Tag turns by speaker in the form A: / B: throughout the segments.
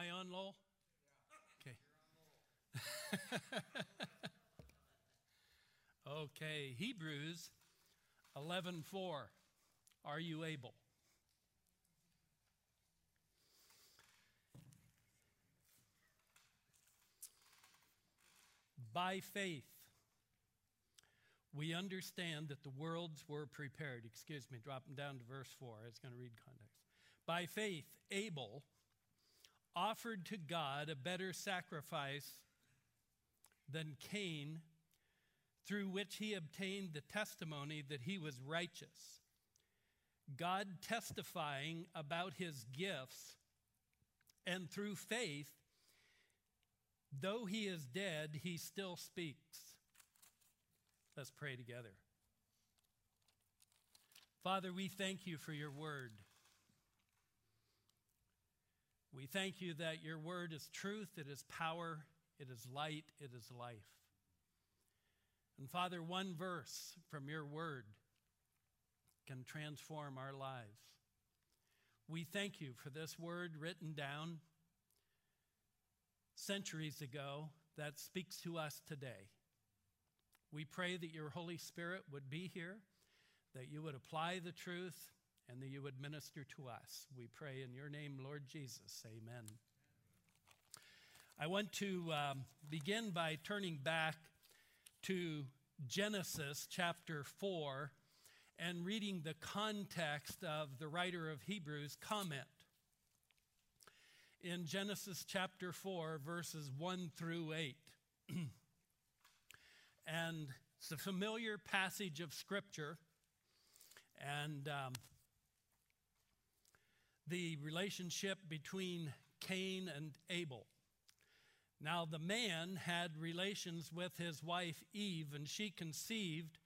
A: I on Lowell? Okay. okay, Hebrews 11:4. Are you able? By faith, we understand that the worlds were prepared. Excuse me, dropping down to verse 4. It's going to read context. By faith, Abel offered to God a better sacrifice than Cain, through which he obtained the testimony that he was righteous. God testifying about his gifts, and through faith, though he is dead, he still speaks. Let's pray together. Father, we thank you for your word. We thank you that your word is truth, it is power, it is light, it is life. And Father, one verse from your word can transform our lives. We thank you for this word written down centuries ago that speaks to us today. We pray that your Holy Spirit would be here, that you would apply the truth, and that you would minister to us. We pray in your name, Lord Jesus. Amen. I want to um, begin by turning back to Genesis chapter 4 and reading the context of the writer of Hebrews' comment. In Genesis chapter 4, verses 1 through 8. and it's a familiar passage of Scripture. And um, the relationship between Cain and Abel. Now, the man had relations with his wife Eve, and she conceived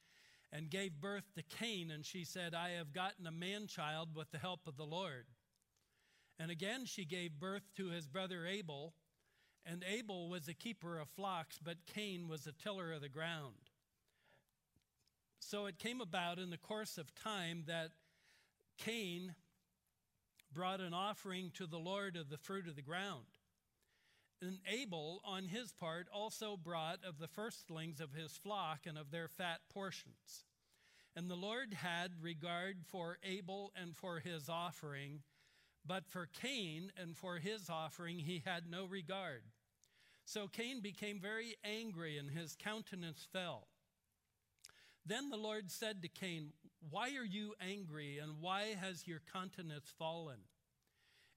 A: and gave birth to Cain, and she said, I have gotten a man child with the help of the Lord. And again, she gave birth to his brother Abel, and Abel was a keeper of flocks, but Cain was a tiller of the ground. So it came about in the course of time that Cain brought an offering to the Lord of the fruit of the ground. And Abel, on his part, also brought of the firstlings of his flock and of their fat portions. And the Lord had regard for Abel and for his offering, but for Cain and for his offering he had no regard. So Cain became very angry, and his countenance fell. Then the Lord said to Cain, Why are you angry, and why has your countenance fallen?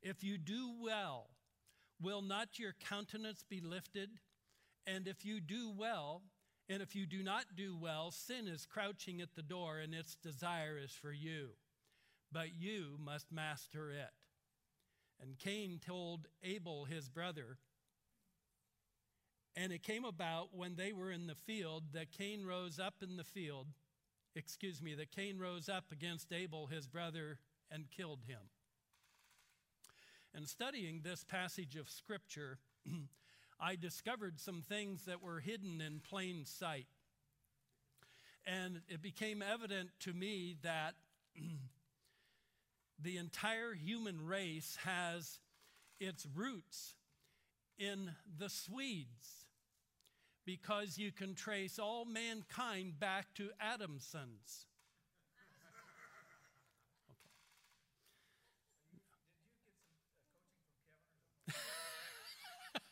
A: If you do well, will not your countenance be lifted? And if you do well, and if you do not do well, sin is crouching at the door, and its desire is for you. But you must master it. And Cain told Abel his brother, and it came about when they were in the field that Cain rose up in the field, excuse me, that Cain rose up against Abel, his brother, and killed him. And studying this passage of Scripture, I discovered some things that were hidden in plain sight. And it became evident to me that the entire human race has its roots in the Swedes because you can trace all mankind back to Adam's sons. Okay.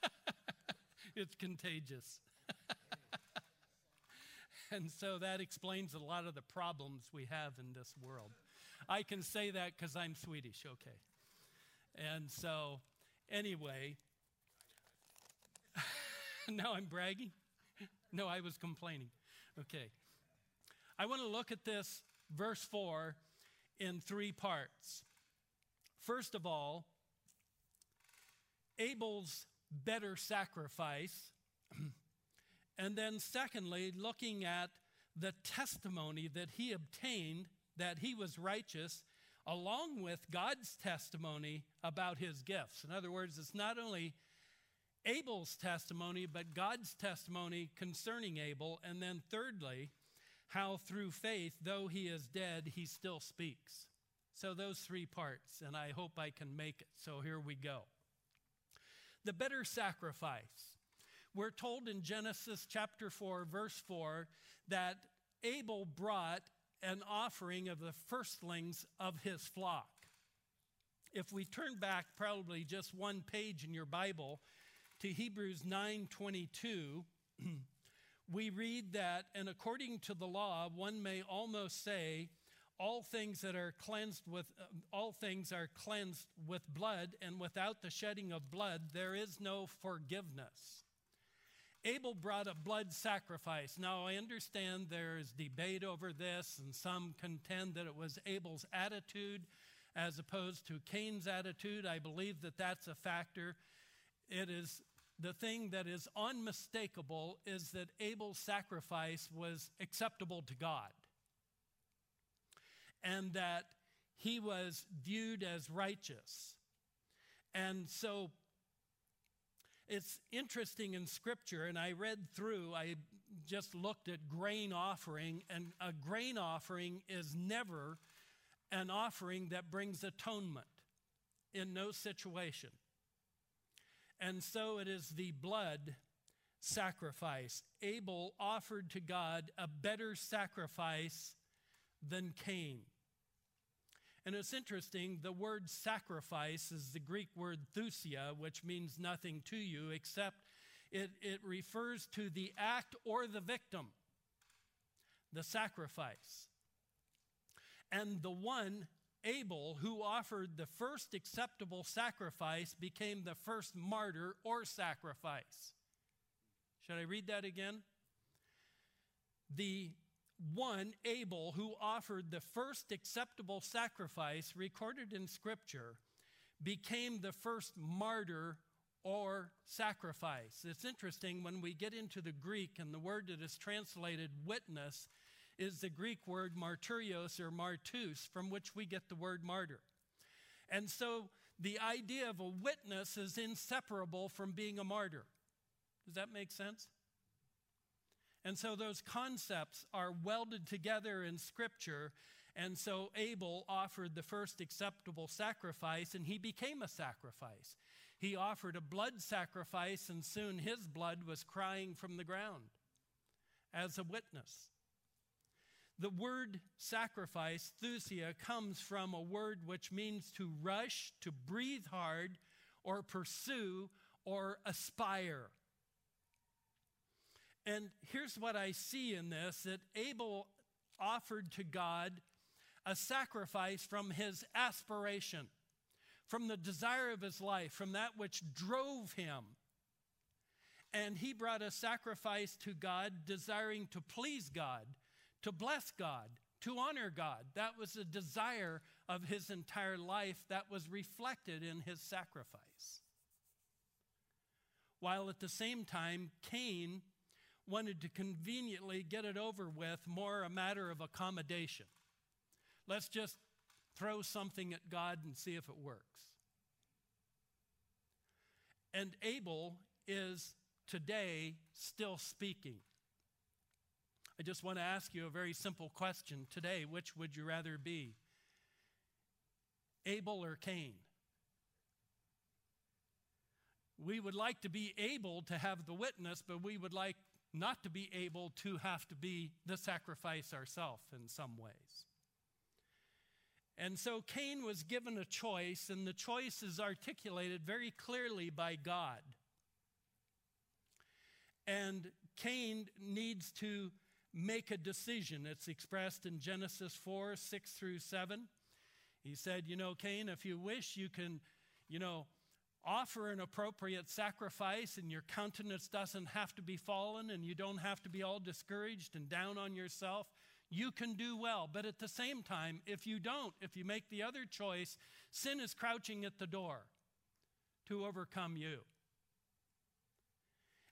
A: it's contagious. and so that explains a lot of the problems we have in this world. I can say that because I'm Swedish, okay. And so, anyway, now I'm bragging? No, I was complaining. Okay. I want to look at this verse 4 in three parts. First of all, Abel's better sacrifice. and then, secondly, looking at the testimony that he obtained that he was righteous, along with God's testimony about his gifts. In other words, it's not only Abel's testimony, but God's testimony concerning Abel. And then, thirdly, how through faith, though he is dead, he still speaks. So, those three parts, and I hope I can make it. So, here we go. the better sacrifice. We're told in Genesis chapter 4, verse 4, that Abel brought an offering of the firstlings of his flock. If we turn back probably just one page in your Bible to Hebrews 9:22, we read that and according to the law one may almost say all things that are cleansed with uh, all things are cleansed with blood and without the shedding of blood there is no forgiveness. Abel brought a blood sacrifice. Now i understand there is debate over this and some contend that it was abel's attitude as opposed to cain's attitude. I believe that that's a factor it is the thing that is unmistakable is that abel's sacrifice was acceptable to god and that he was viewed as righteous. And so it's interesting in Scripture, and I read through, I just looked at grain offering, and a grain offering is never an offering that brings atonement in no situation. And so it is the blood sacrifice. Abel offered to God a better sacrifice than Cain. And it's interesting, the word sacrifice is the Greek word thusia, which means nothing to you, except it, it refers to the act or the victim, the sacrifice. And the one, Abel, who offered the first acceptable sacrifice, became the first martyr or sacrifice. Should I read that again? The one, Abel, who offered the first acceptable sacrifice recorded in Scripture, became the first martyr or sacrifice. It's interesting when we get into the Greek, and the word that is translated witness is the Greek word martyrios or martus, from which we get the word martyr. And so the idea of a witness is inseparable from being a martyr. Does that make sense? And so those concepts are welded together in Scripture. And so Abel offered the first acceptable sacrifice, and he became a sacrifice. He offered a blood sacrifice, and soon his blood was crying from the ground as a witness. The word sacrifice, thusia, comes from a word which means to rush, to breathe hard, or pursue, or aspire. And here's what I see in this that Abel offered to God a sacrifice from his aspiration, from the desire of his life, from that which drove him. And he brought a sacrifice to God, desiring to please God, to bless God, to honor God. That was the desire of his entire life that was reflected in his sacrifice. While at the same time, Cain wanted to conveniently get it over with, more a matter of accommodation. Let's just throw something at God and see if it works. And Abel is today still speaking. I just want to ask you a very simple question today. Which would you rather be? Abel or Cain? We would like to be able to have the witness, but we would like not to be able to have to be the sacrifice ourselves in some ways. And so Cain was given a choice, and the choice is articulated very clearly by God. And Cain needs to make a decision. It's expressed in Genesis 4 6 through 7. He said, You know, Cain, if you wish, you can, you know, offer an appropriate sacrifice and your countenance doesn't have to be fallen and you don't have to be all discouraged and down on yourself, you can do well. But at the same time, if you don't, if you make the other choice, sin is crouching at the door to overcome you.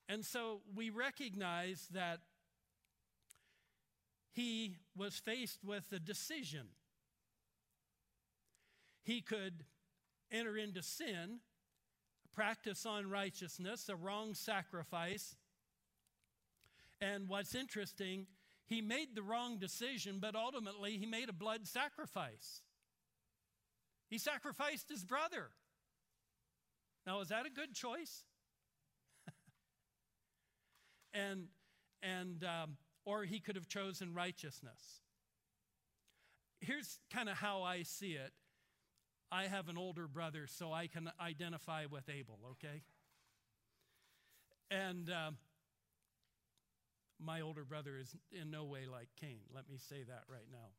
A: And so we recognize that he was faced with a decision. He could enter into sin practice unrighteousness, a wrong sacrifice. And what's interesting, he made the wrong decision, but ultimately he made a blood sacrifice. He sacrificed his brother. Now, is that a good choice? and and um, or he could have chosen righteousness. Here's kind of how I see it. I have an older brother, so I can identify with Abel. Okay, and. Um, my older brother is in no way like Cain. Let me say that right now.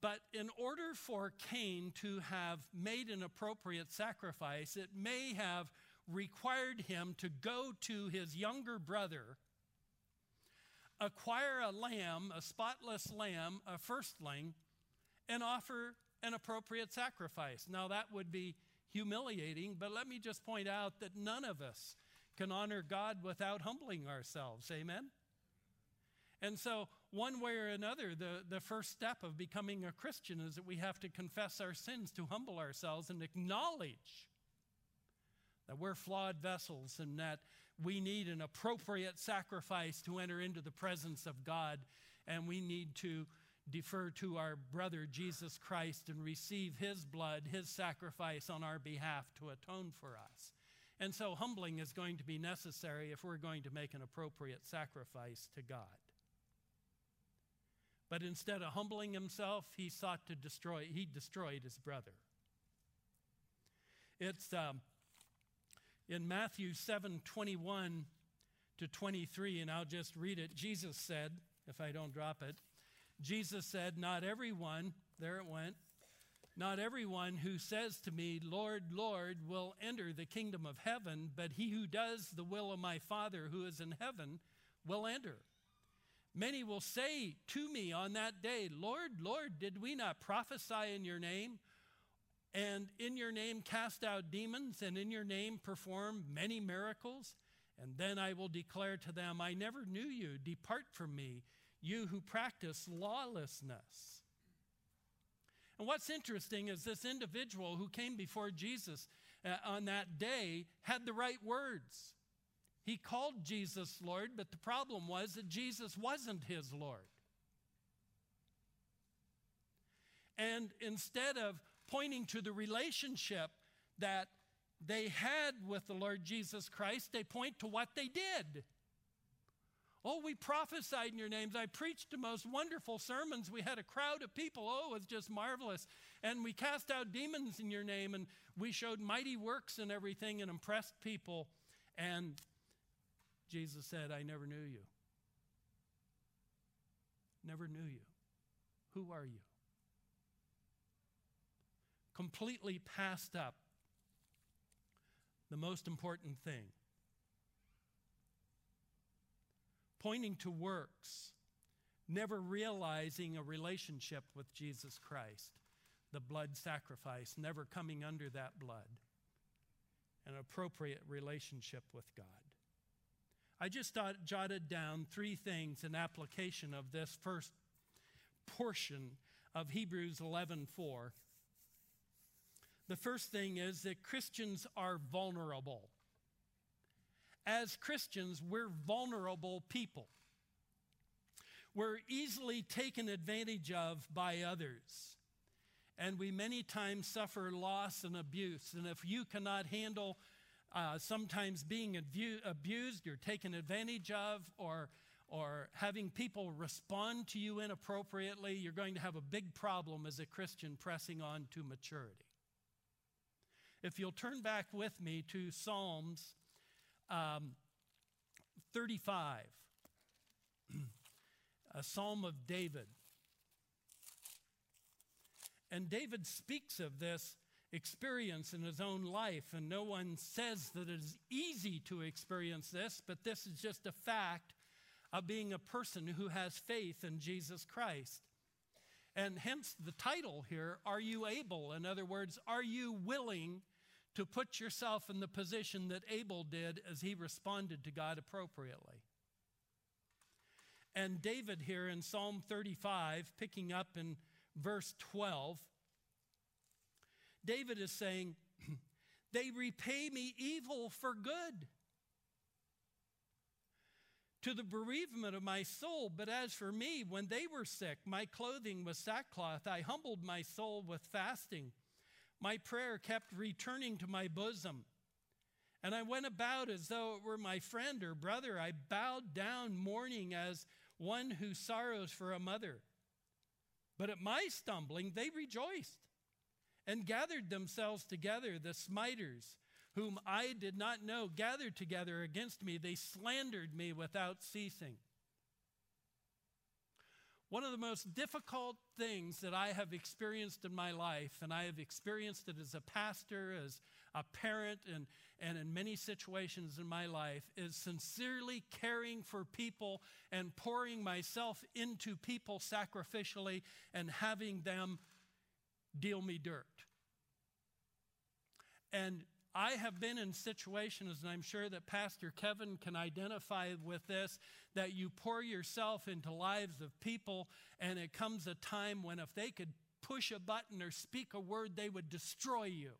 A: But in order for Cain to have made an appropriate sacrifice, it may have required him to go to his younger brother, acquire a lamb, a spotless lamb, a firstling, and offer an appropriate sacrifice. Now, that would be humiliating, but let me just point out that none of us can honor God without humbling ourselves. Amen? And so, one way or another, the, the first step of becoming a Christian is that we have to confess our sins, to humble ourselves, and acknowledge that we're flawed vessels and that we need an appropriate sacrifice to enter into the presence of God, and we need to defer to our brother Jesus Christ and receive his blood, his sacrifice on our behalf to atone for us. And so, humbling is going to be necessary if we're going to make an appropriate sacrifice to God. But instead of humbling himself, he sought to destroy, he destroyed his brother. It's um, in Matthew 7 21 to 23, and I'll just read it. Jesus said, if I don't drop it, Jesus said, Not everyone, there it went, not everyone who says to me, Lord, Lord, will enter the kingdom of heaven, but he who does the will of my Father who is in heaven will enter. Many will say to me on that day, Lord, Lord, did we not prophesy in your name? And in your name cast out demons, and in your name perform many miracles? And then I will declare to them, I never knew you. Depart from me, you who practice lawlessness. And what's interesting is this individual who came before Jesus uh, on that day had the right words. He called Jesus Lord, but the problem was that Jesus wasn't his Lord. And instead of pointing to the relationship that they had with the Lord Jesus Christ, they point to what they did. Oh, we prophesied in your names. I preached the most wonderful sermons. We had a crowd of people. Oh, it was just marvelous. And we cast out demons in your name, and we showed mighty works and everything and impressed people. And Jesus said, I never knew you. Never knew you. Who are you? Completely passed up the most important thing pointing to works, never realizing a relationship with Jesus Christ, the blood sacrifice, never coming under that blood, an appropriate relationship with God. I just jotted down three things in application of this first portion of Hebrews 11:4. The first thing is that Christians are vulnerable as Christians, we're vulnerable people. We're easily taken advantage of by others. And we many times suffer loss and abuse. And if you cannot handle uh, sometimes being abused, you're taken advantage of, or, or having people respond to you inappropriately, you're going to have a big problem as a Christian pressing on to maturity. If you'll turn back with me to Psalms um, 35, a psalm of David. And David speaks of this experience in his own life, and no one says that it is easy to experience this, but this is just a fact of being a person who has faith in Jesus Christ. And hence the title here, Are You Able? In other words, are you willing to put yourself in the position that Abel did as he responded to God appropriately. And David here in Psalm 35, picking up in verse 12, David is saying, They repay me evil for good to the bereavement of my soul. But as for me, when they were sick, my clothing was sackcloth. I humbled my soul with fasting. My prayer kept returning to my bosom. And I went about as though it were my friend or brother. I bowed down mourning as one who sorrows for a mother. But at my stumbling, they rejoiced and gathered themselves together, the smiters, whom I did not know, gathered together against me. They slandered me without ceasing. One of the most difficult things that I have experienced in my life, and I have experienced it as a pastor, as a parent, and, and in many situations in my life, is sincerely caring for people and pouring myself into people sacrificially and having them deal me dirt. And I have been in situations, and I'm sure that Pastor Kevin can identify with this, that you pour yourself into lives of people, and it comes a time when if they could push a button or speak a word, they would destroy you.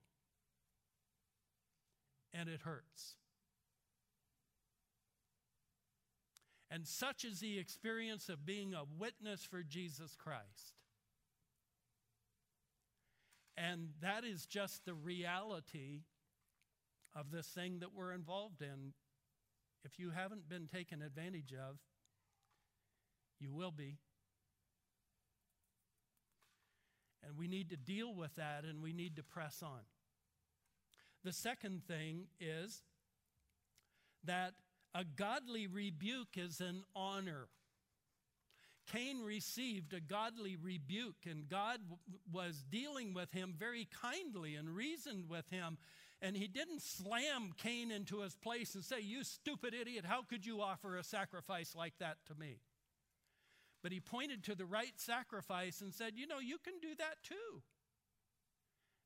A: And it hurts. And such is the experience of being a witness for Jesus Christ. And that is just the reality of this thing that we're involved in. If you haven't been taken advantage of, you will be. And we need to deal with that and we need to press on. The second thing is that a godly rebuke is an honor. Cain received a godly rebuke, and God was dealing with him very kindly and reasoned with him. And he didn't slam Cain into his place and say, You stupid idiot, how could you offer a sacrifice like that to me? But he pointed to the right sacrifice and said, You know, you can do that too.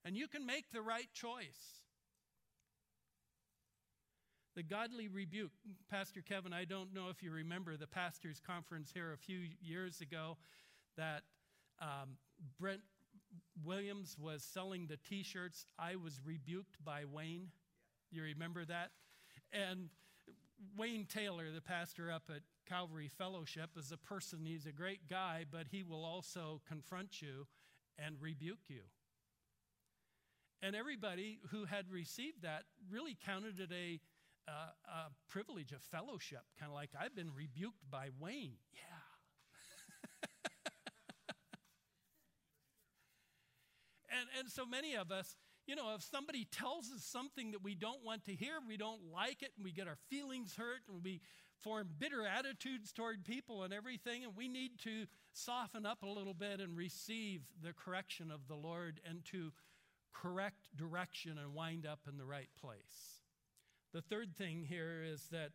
A: And you can make the right choice. The godly rebuke. Pastor Kevin, I don't know if you remember the pastor's conference here a few years ago that um, Brent Williams was selling the t shirts. I was rebuked by Wayne. You remember that? And Wayne Taylor, the pastor up at Calvary Fellowship, is a person, he's a great guy, but he will also confront you and rebuke you. And everybody who had received that really counted it a uh, a privilege of fellowship, kind of like I've been rebuked by Wayne. Yeah. and, and so many of us, you know, if somebody tells us something that we don't want to hear, we don't like it, and we get our feelings hurt, and we form bitter attitudes toward people and everything, and we need to soften up a little bit and receive the correction of the Lord and to correct direction and wind up in the right place. The third thing here is that,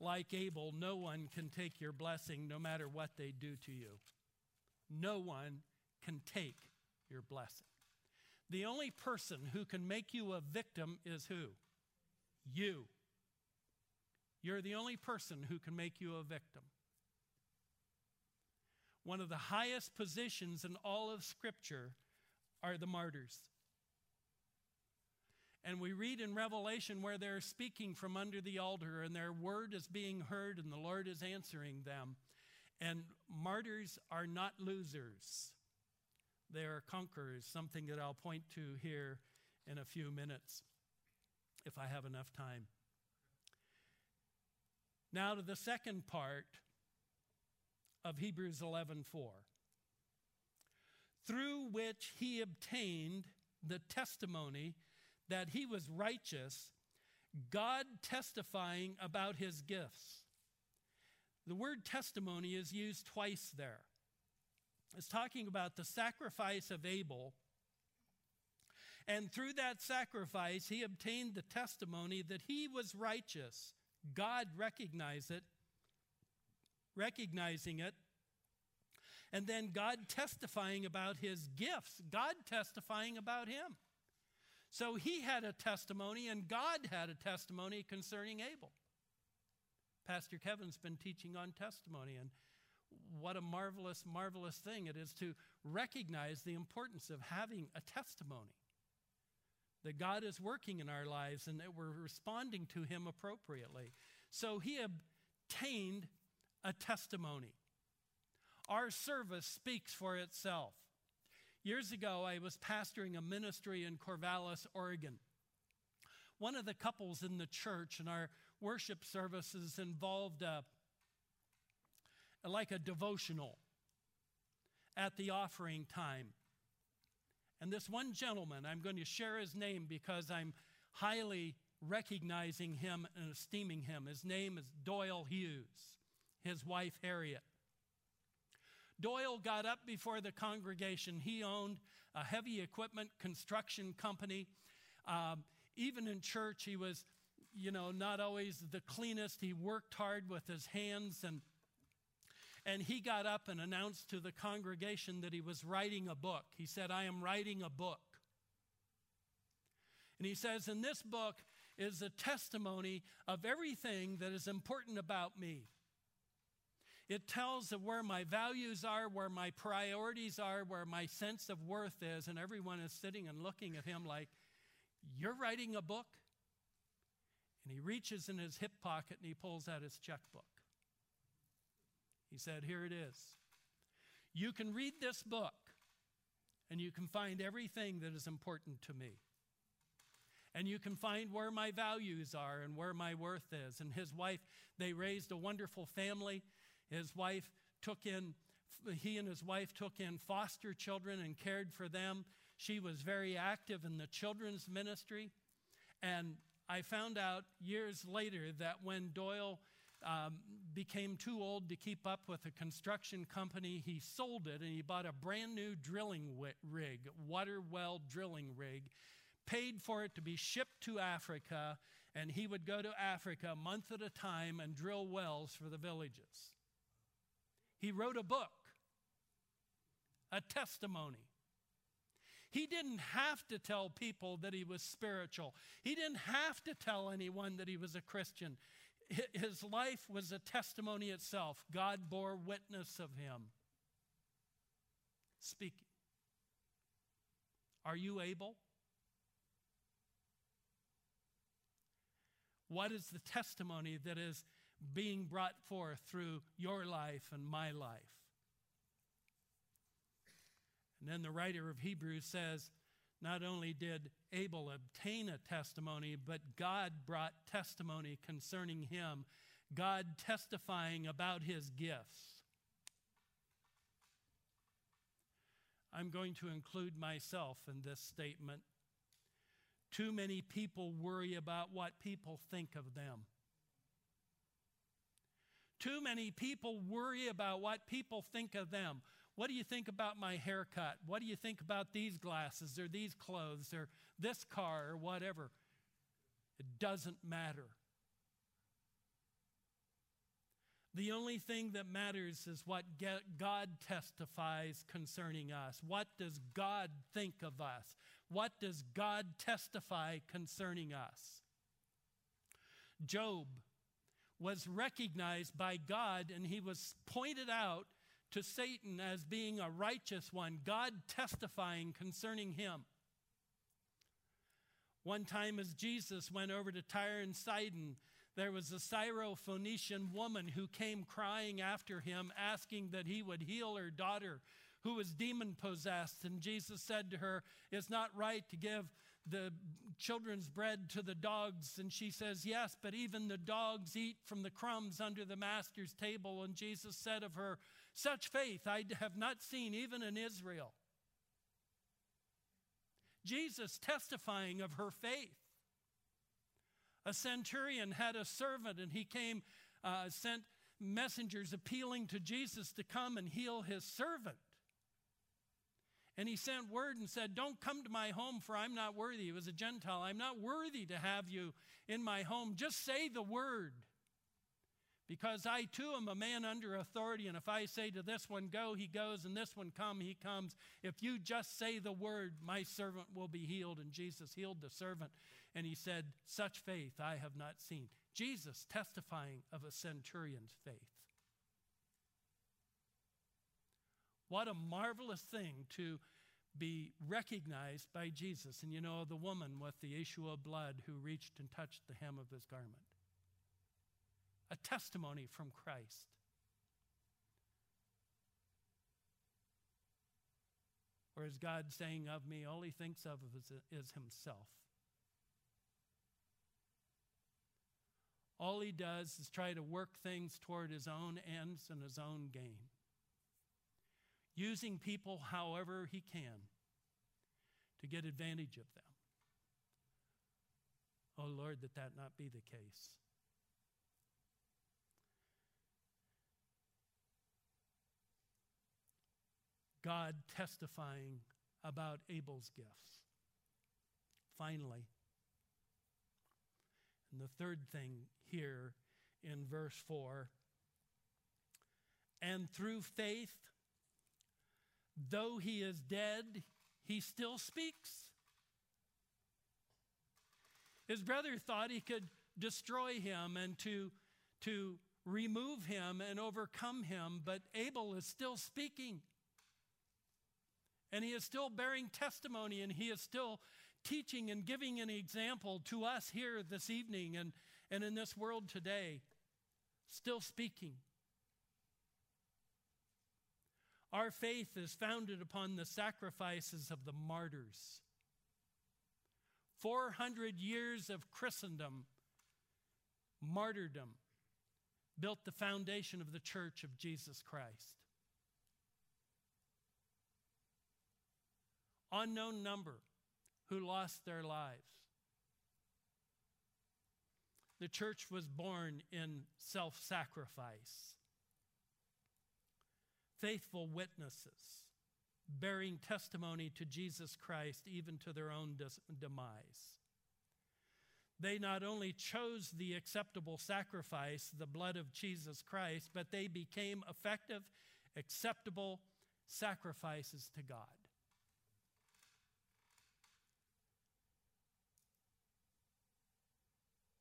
A: like Abel, no one can take your blessing no matter what they do to you. No one can take your blessing. The only person who can make you a victim is who? You. You're the only person who can make you a victim. One of the highest positions in all of Scripture are the martyrs. And we read in Revelation where they're speaking from under the altar and their word is being heard and the Lord is answering them. And martyrs are not losers, they are conquerors, something that I'll point to here in a few minutes if I have enough time. Now to the second part of Hebrews 11:4. Through which he obtained the testimony that he was righteous, God testifying about his gifts. The word testimony is used twice there. It's talking about the sacrifice of Abel. And through that sacrifice, he obtained the testimony that he was righteous. God recognized it, recognizing it. And then God testifying about his gifts, God testifying about him. So he had a testimony, and God had a testimony concerning Abel. Pastor Kevin's been teaching on testimony, and what a marvelous, marvelous thing it is to recognize the importance of having a testimony. That God is working in our lives and that we're responding to Him appropriately. So he obtained a testimony. Our service speaks for itself. Years ago, I was pastoring a ministry in Corvallis, Oregon. One of the couples in the church in our worship services involved a, like a devotional at the offering time. And this one gentleman, I'm going to share his name because I'm highly recognizing him and esteeming him. His name is Doyle Hughes, his wife Harriet. Doyle got up before the congregation. He owned a heavy equipment construction company. Um, even in church, he was, you know, not always the cleanest. He worked hard with his hands and and he got up and announced to the congregation that he was writing a book. He said, I am writing a book. And he says, In this book is a testimony of everything that is important about me. It tells of where my values are, where my priorities are, where my sense of worth is. And everyone is sitting and looking at him like, You're writing a book? And he reaches in his hip pocket and he pulls out his checkbook. He said, Here it is. You can read this book and you can find everything that is important to me. And you can find where my values are and where my worth is. And his wife, they raised a wonderful family. His wife took in, he and his wife took in foster children and cared for them. She was very active in the children's ministry. And I found out years later that when Doyle um, became too old to keep up with a construction company. He sold it and he bought a brand new drilling rig, water well drilling rig, paid for it to be shipped to Africa, and he would go to Africa a month at a time and drill wells for the villages. He wrote a book, a testimony. He didn't have to tell people that he was spiritual. He didn't have to tell anyone that he was a Christian. His life was a testimony itself. God bore witness of him. Speaking. Are you able? What is the testimony that is being brought forth through your life and my life? And then the writer of Hebrews says, not only did Abel obtain a testimony, but God brought testimony concerning him, God testifying about his gifts. I'm going to include myself in this statement. Too many people worry about what people think of them. Too many people worry about what people think of them. What do you think about my haircut? What do you think about these glasses or these clothes or this car or whatever? It doesn't matter. The only thing that matters is what God testifies concerning us. What does God think of us? What does God testify concerning us? Job was recognized by God and he was pointed out to Satan as being a righteous one, God testifying concerning him. One time, as Jesus went over to Tyre and Sidon, there was a Syrophoenician woman who came crying after him, asking that he would heal her daughter who was demon possessed. And Jesus said to her, It's not right to give the children's bread to the dogs? And she says, Yes, but even the dogs eat from the crumbs under the master's table. And Jesus said of her, Such faith I have not seen even in Israel. Jesus testifying of her faith. A centurion had a servant, and he came, uh, sent messengers appealing to Jesus to come and heal his servant. And he sent word and said, Don't come to my home, for I'm not worthy. He was a Gentile. I'm not worthy to have you in my home. Just say the word. Because I too am a man under authority, and if I say to this one, Go, he goes, and this one, Come, he comes. If you just say the word, my servant will be healed. And Jesus healed the servant, and he said, Such faith I have not seen. Jesus testifying of a centurion's faith. What a marvelous thing to be recognized by Jesus. And you know, the woman with the issue of blood who reached and touched the hem of his garment. A testimony from Christ. Or is God saying of me, all he thinks of is, is himself? All he does is try to work things toward his own ends and his own gain, using people however he can to get advantage of them. Oh Lord, that that not be the case. God testifying about Abel's gifts. Finally, and the third thing here in verse 4 and through faith, though he is dead, he still speaks. His brother thought he could destroy him and to, to remove him and overcome him, but Abel is still speaking. And he is still bearing testimony and he is still teaching and giving an example to us here this evening and, and in this world today. Still speaking. Our faith is founded upon the sacrifices of the martyrs. 400 years of Christendom, martyrdom, built the foundation of the church of Jesus Christ. Unknown number who lost their lives. The church was born in self sacrifice faithful witnesses, bearing testimony to Jesus Christ even to their own demise. They not only chose the acceptable sacrifice, the blood of Jesus Christ, but they became effective, acceptable sacrifices to God.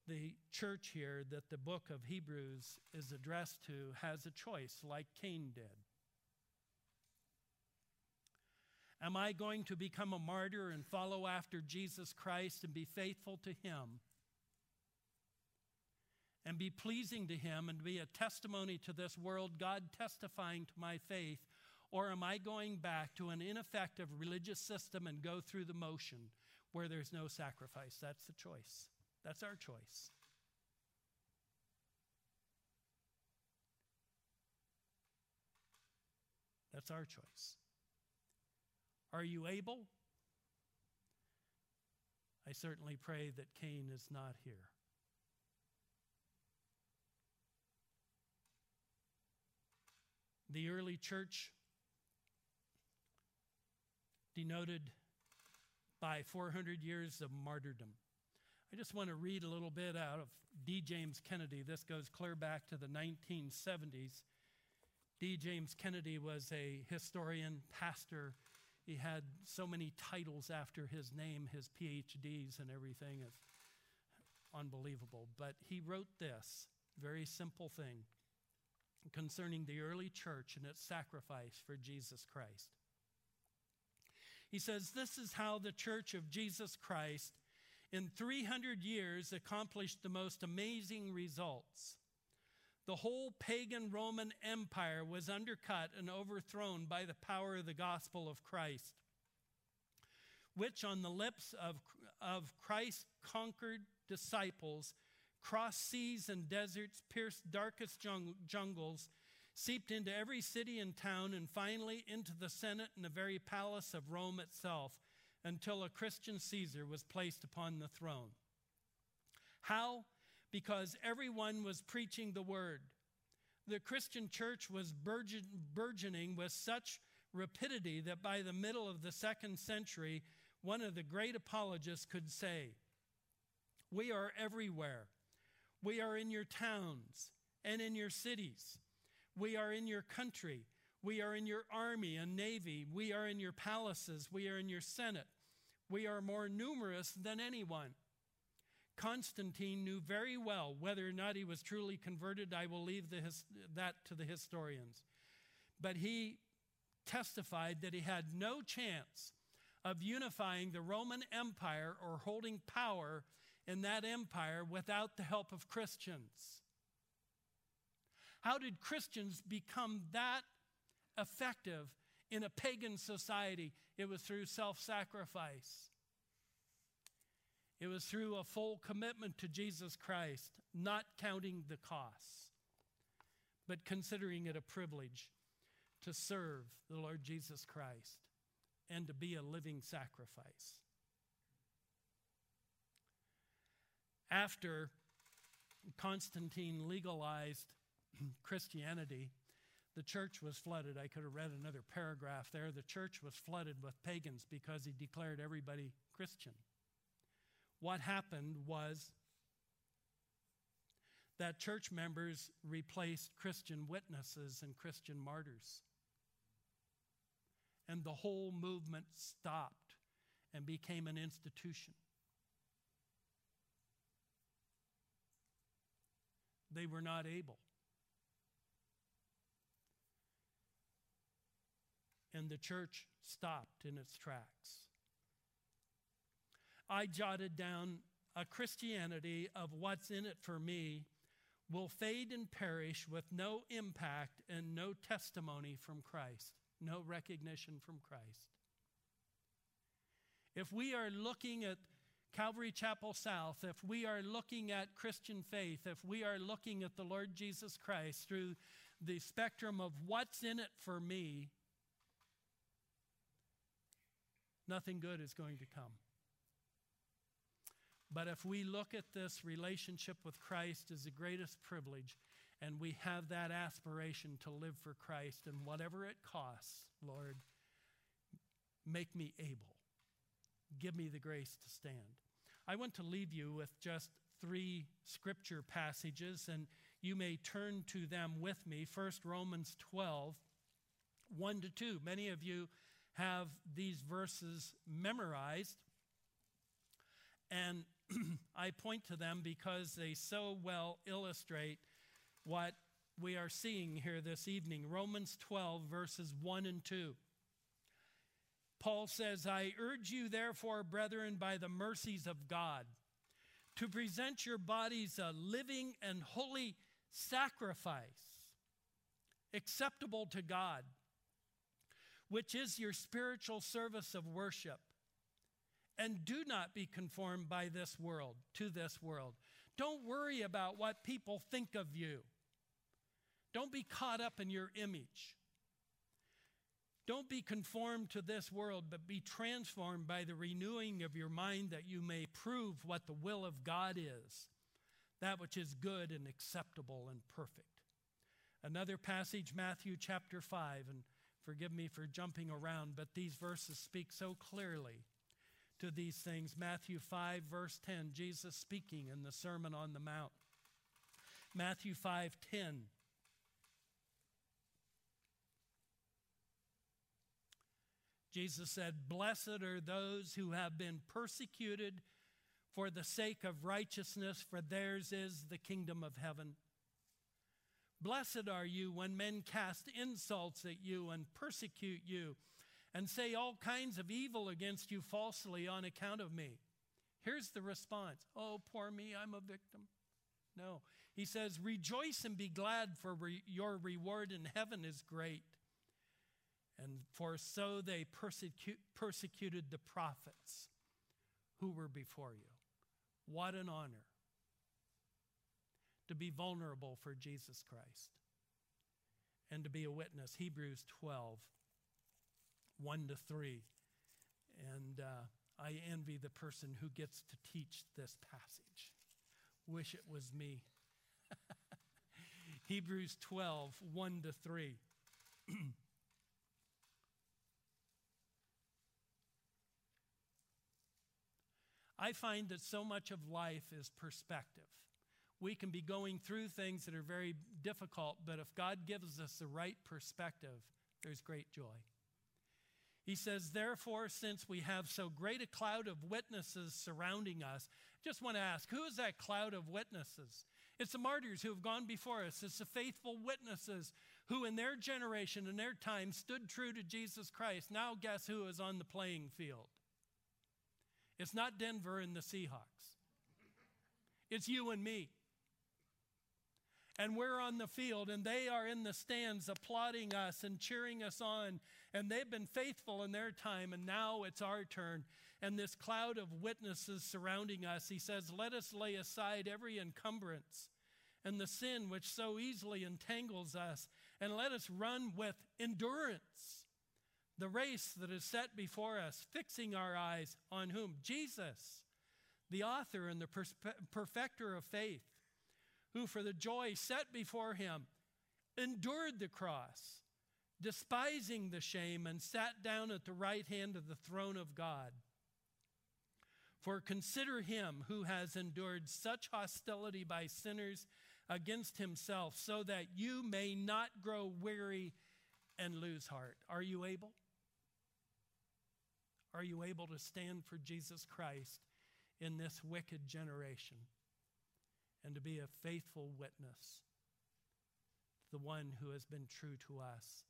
A: The church here that the book of Hebrews is addressed to has a choice, like Cain did. Am I going to become a martyr and follow after Jesus Christ and be faithful to Him? And be pleasing to Him and be a testimony to this world, God testifying to my faith? Or am I going back to an ineffective religious system and go through the motion where there's no sacrifice? That's the choice. That's our choice. That's our choice. Are you able? I certainly pray that Cain is not here. The early church, denoted by 400 years of martyrdom. I just want to read a little bit out of D. James Kennedy. This goes clear back to the 1970s. D. James Kennedy was a historian, pastor, he had so many titles after his name, his PhDs and everything. It's unbelievable. But he wrote this very simple thing concerning the early church and its sacrifice for Jesus Christ. He says, This is how the church of Jesus Christ in 300 years accomplished the most amazing results. The whole pagan Roman Empire was undercut and overthrown by the power of the gospel of Christ, which on the lips of, of Christ conquered disciples crossed seas and deserts, pierced darkest jung- jungles, seeped into every city and town, and finally into the Senate and the very palace of Rome itself until a Christian Caesar was placed upon the throne. How? because everyone was preaching the word. The Christian church was burgeoning with such rapidity that by the middle of the second century, one of the great apologists could say, We are everywhere. We are in your towns and in your cities. We are in your country. We are in your army and navy. We are in your palaces. We are in your senate. We are more numerous than anyone. Constantine knew very well whether or not he was truly converted. I will leave his, that to the historians. But he testified that he had no chance of unifying the Roman Empire or holding power in that empire without the help of Christians. How did Christians become that effective In a pagan society, it was through self sacrifice. It was through a full commitment to Jesus Christ, not counting the costs, but considering it a privilege to serve the Lord Jesus Christ and to be a living sacrifice. After Constantine legalized Christianity, the church was flooded. I could have read another paragraph there. The church was flooded with pagans because he declared everybody Christian. What happened was that church members replaced Christian witnesses and Christian martyrs. And the whole movement stopped and became an institution. They were not able. And the church stopped in its tracks. I jotted down a Christianity of what's in it for me will fade and perish with no impact and no testimony from Christ, no recognition from Christ. If we are looking at Calvary Chapel South, if we are looking at Christian faith, if we are looking at the Lord Jesus Christ through the spectrum of what's in it for me, nothing good is going to come. But if we look at this relationship with Christ as the greatest privilege, and we have that aspiration to live for Christ, and whatever it costs, Lord, make me able. Give me the grace to stand. I want to leave you with just three scripture passages, and you may turn to them with me. First, Romans 12, 1 to 2. Many of you have these verses memorized. And I point to them because they so well illustrate what we are seeing here this evening. Romans 12, verses 1 and 2. Paul says, I urge you, therefore, brethren, by the mercies of God, to present your bodies a living and holy sacrifice, acceptable to God, which is your spiritual service of worship. And do not be conformed by this world, to this world. Don't worry about what people think of you. Don't be caught up in your image. Don't be conformed to this world, but be transformed by the renewing of your mind that you may prove what the will of God is, that which is good and acceptable and perfect. Another passage, Matthew chapter 5, and forgive me for jumping around, but these verses speak so clearly to these things. Matthew 5, verse 10, Jesus speaking in the Sermon on the Mount. Matthew 5, 10. Jesus said, Blessed are those who have been persecuted for the sake of righteousness, for theirs is the kingdom of heaven. Blessed are you when men cast insults at you and persecute you and say all kinds of evil against you falsely on account of me. Here's the response Oh, poor me, I'm a victim. No. He says, Rejoice and be glad, for re- your reward in heaven is great. And for so they persecute, persecuted the prophets who were before you. What an honor to be vulnerable for Jesus Christ and to be a witness. Hebrews 12, 1 to 3. And uh, I envy the person who gets to teach this passage. Wish it was me. Hebrews 12, 1 to 3. I find that so much of life is perspective. We can be going through things that are very difficult, but if God gives us the right perspective, there's great joy. He says, Therefore, since we have so great a cloud of witnesses surrounding us, just want to ask, who is that cloud of witnesses? It's the martyrs who have gone before us. It's the faithful witnesses who, in their generation and their time, stood true to Jesus Christ. Now, guess who is on the playing field? It's not Denver and the Seahawks, it's you and me. And we're on the field, and they are in the stands applauding us and cheering us on And they've been faithful in their time, and now it's our turn. And this cloud of witnesses surrounding us, he says, Let us lay aside every encumbrance and the sin which so easily entangles us, and let us run with endurance the race that is set before us, fixing our eyes on whom? Jesus, the author and the perfecter of faith, who for the joy set before him endured the cross, despising the shame, and sat down at the right hand of the throne of God. For consider him who has endured such hostility by sinners against himself, so that you may not grow weary and lose heart. Are you able? Are you able to stand for Jesus Christ in this wicked generation and to be a faithful witness? The one who has been true to us.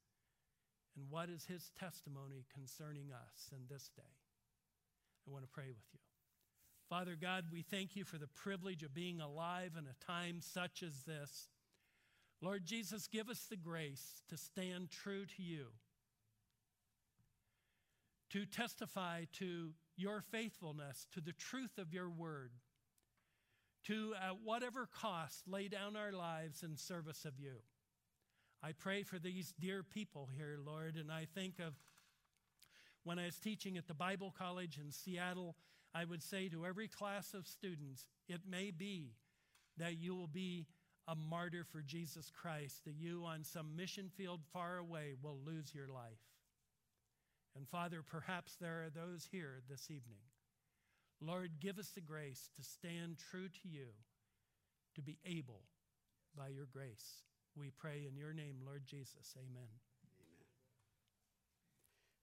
A: And what is his testimony concerning us in this day? I want to pray with you. Father God, we thank you for the privilege of being alive in a time such as this. Lord Jesus, give us the grace to stand true to you, to testify to your faithfulness, to the truth of your word, to, at whatever cost, lay down our lives in service of you. I pray for these dear people here, Lord, and I think of when I was teaching at the Bible College in Seattle I would say to every class of students, it may be that you will be a martyr for Jesus Christ, that you on some mission field far away will lose your life. And Father, perhaps there are those here this evening. Lord, give us the grace to stand true to you, to be able by your grace. We pray in your name, Lord Jesus. Amen.
B: Amen.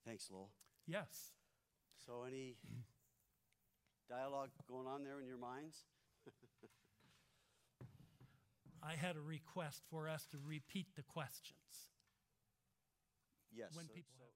B: Thanks, Lowell.
A: Yes.
B: So, any dialogue going on there in your minds?
A: I had a request for us to repeat the questions.
B: Yes.
A: When
B: so-
A: people
B: so-.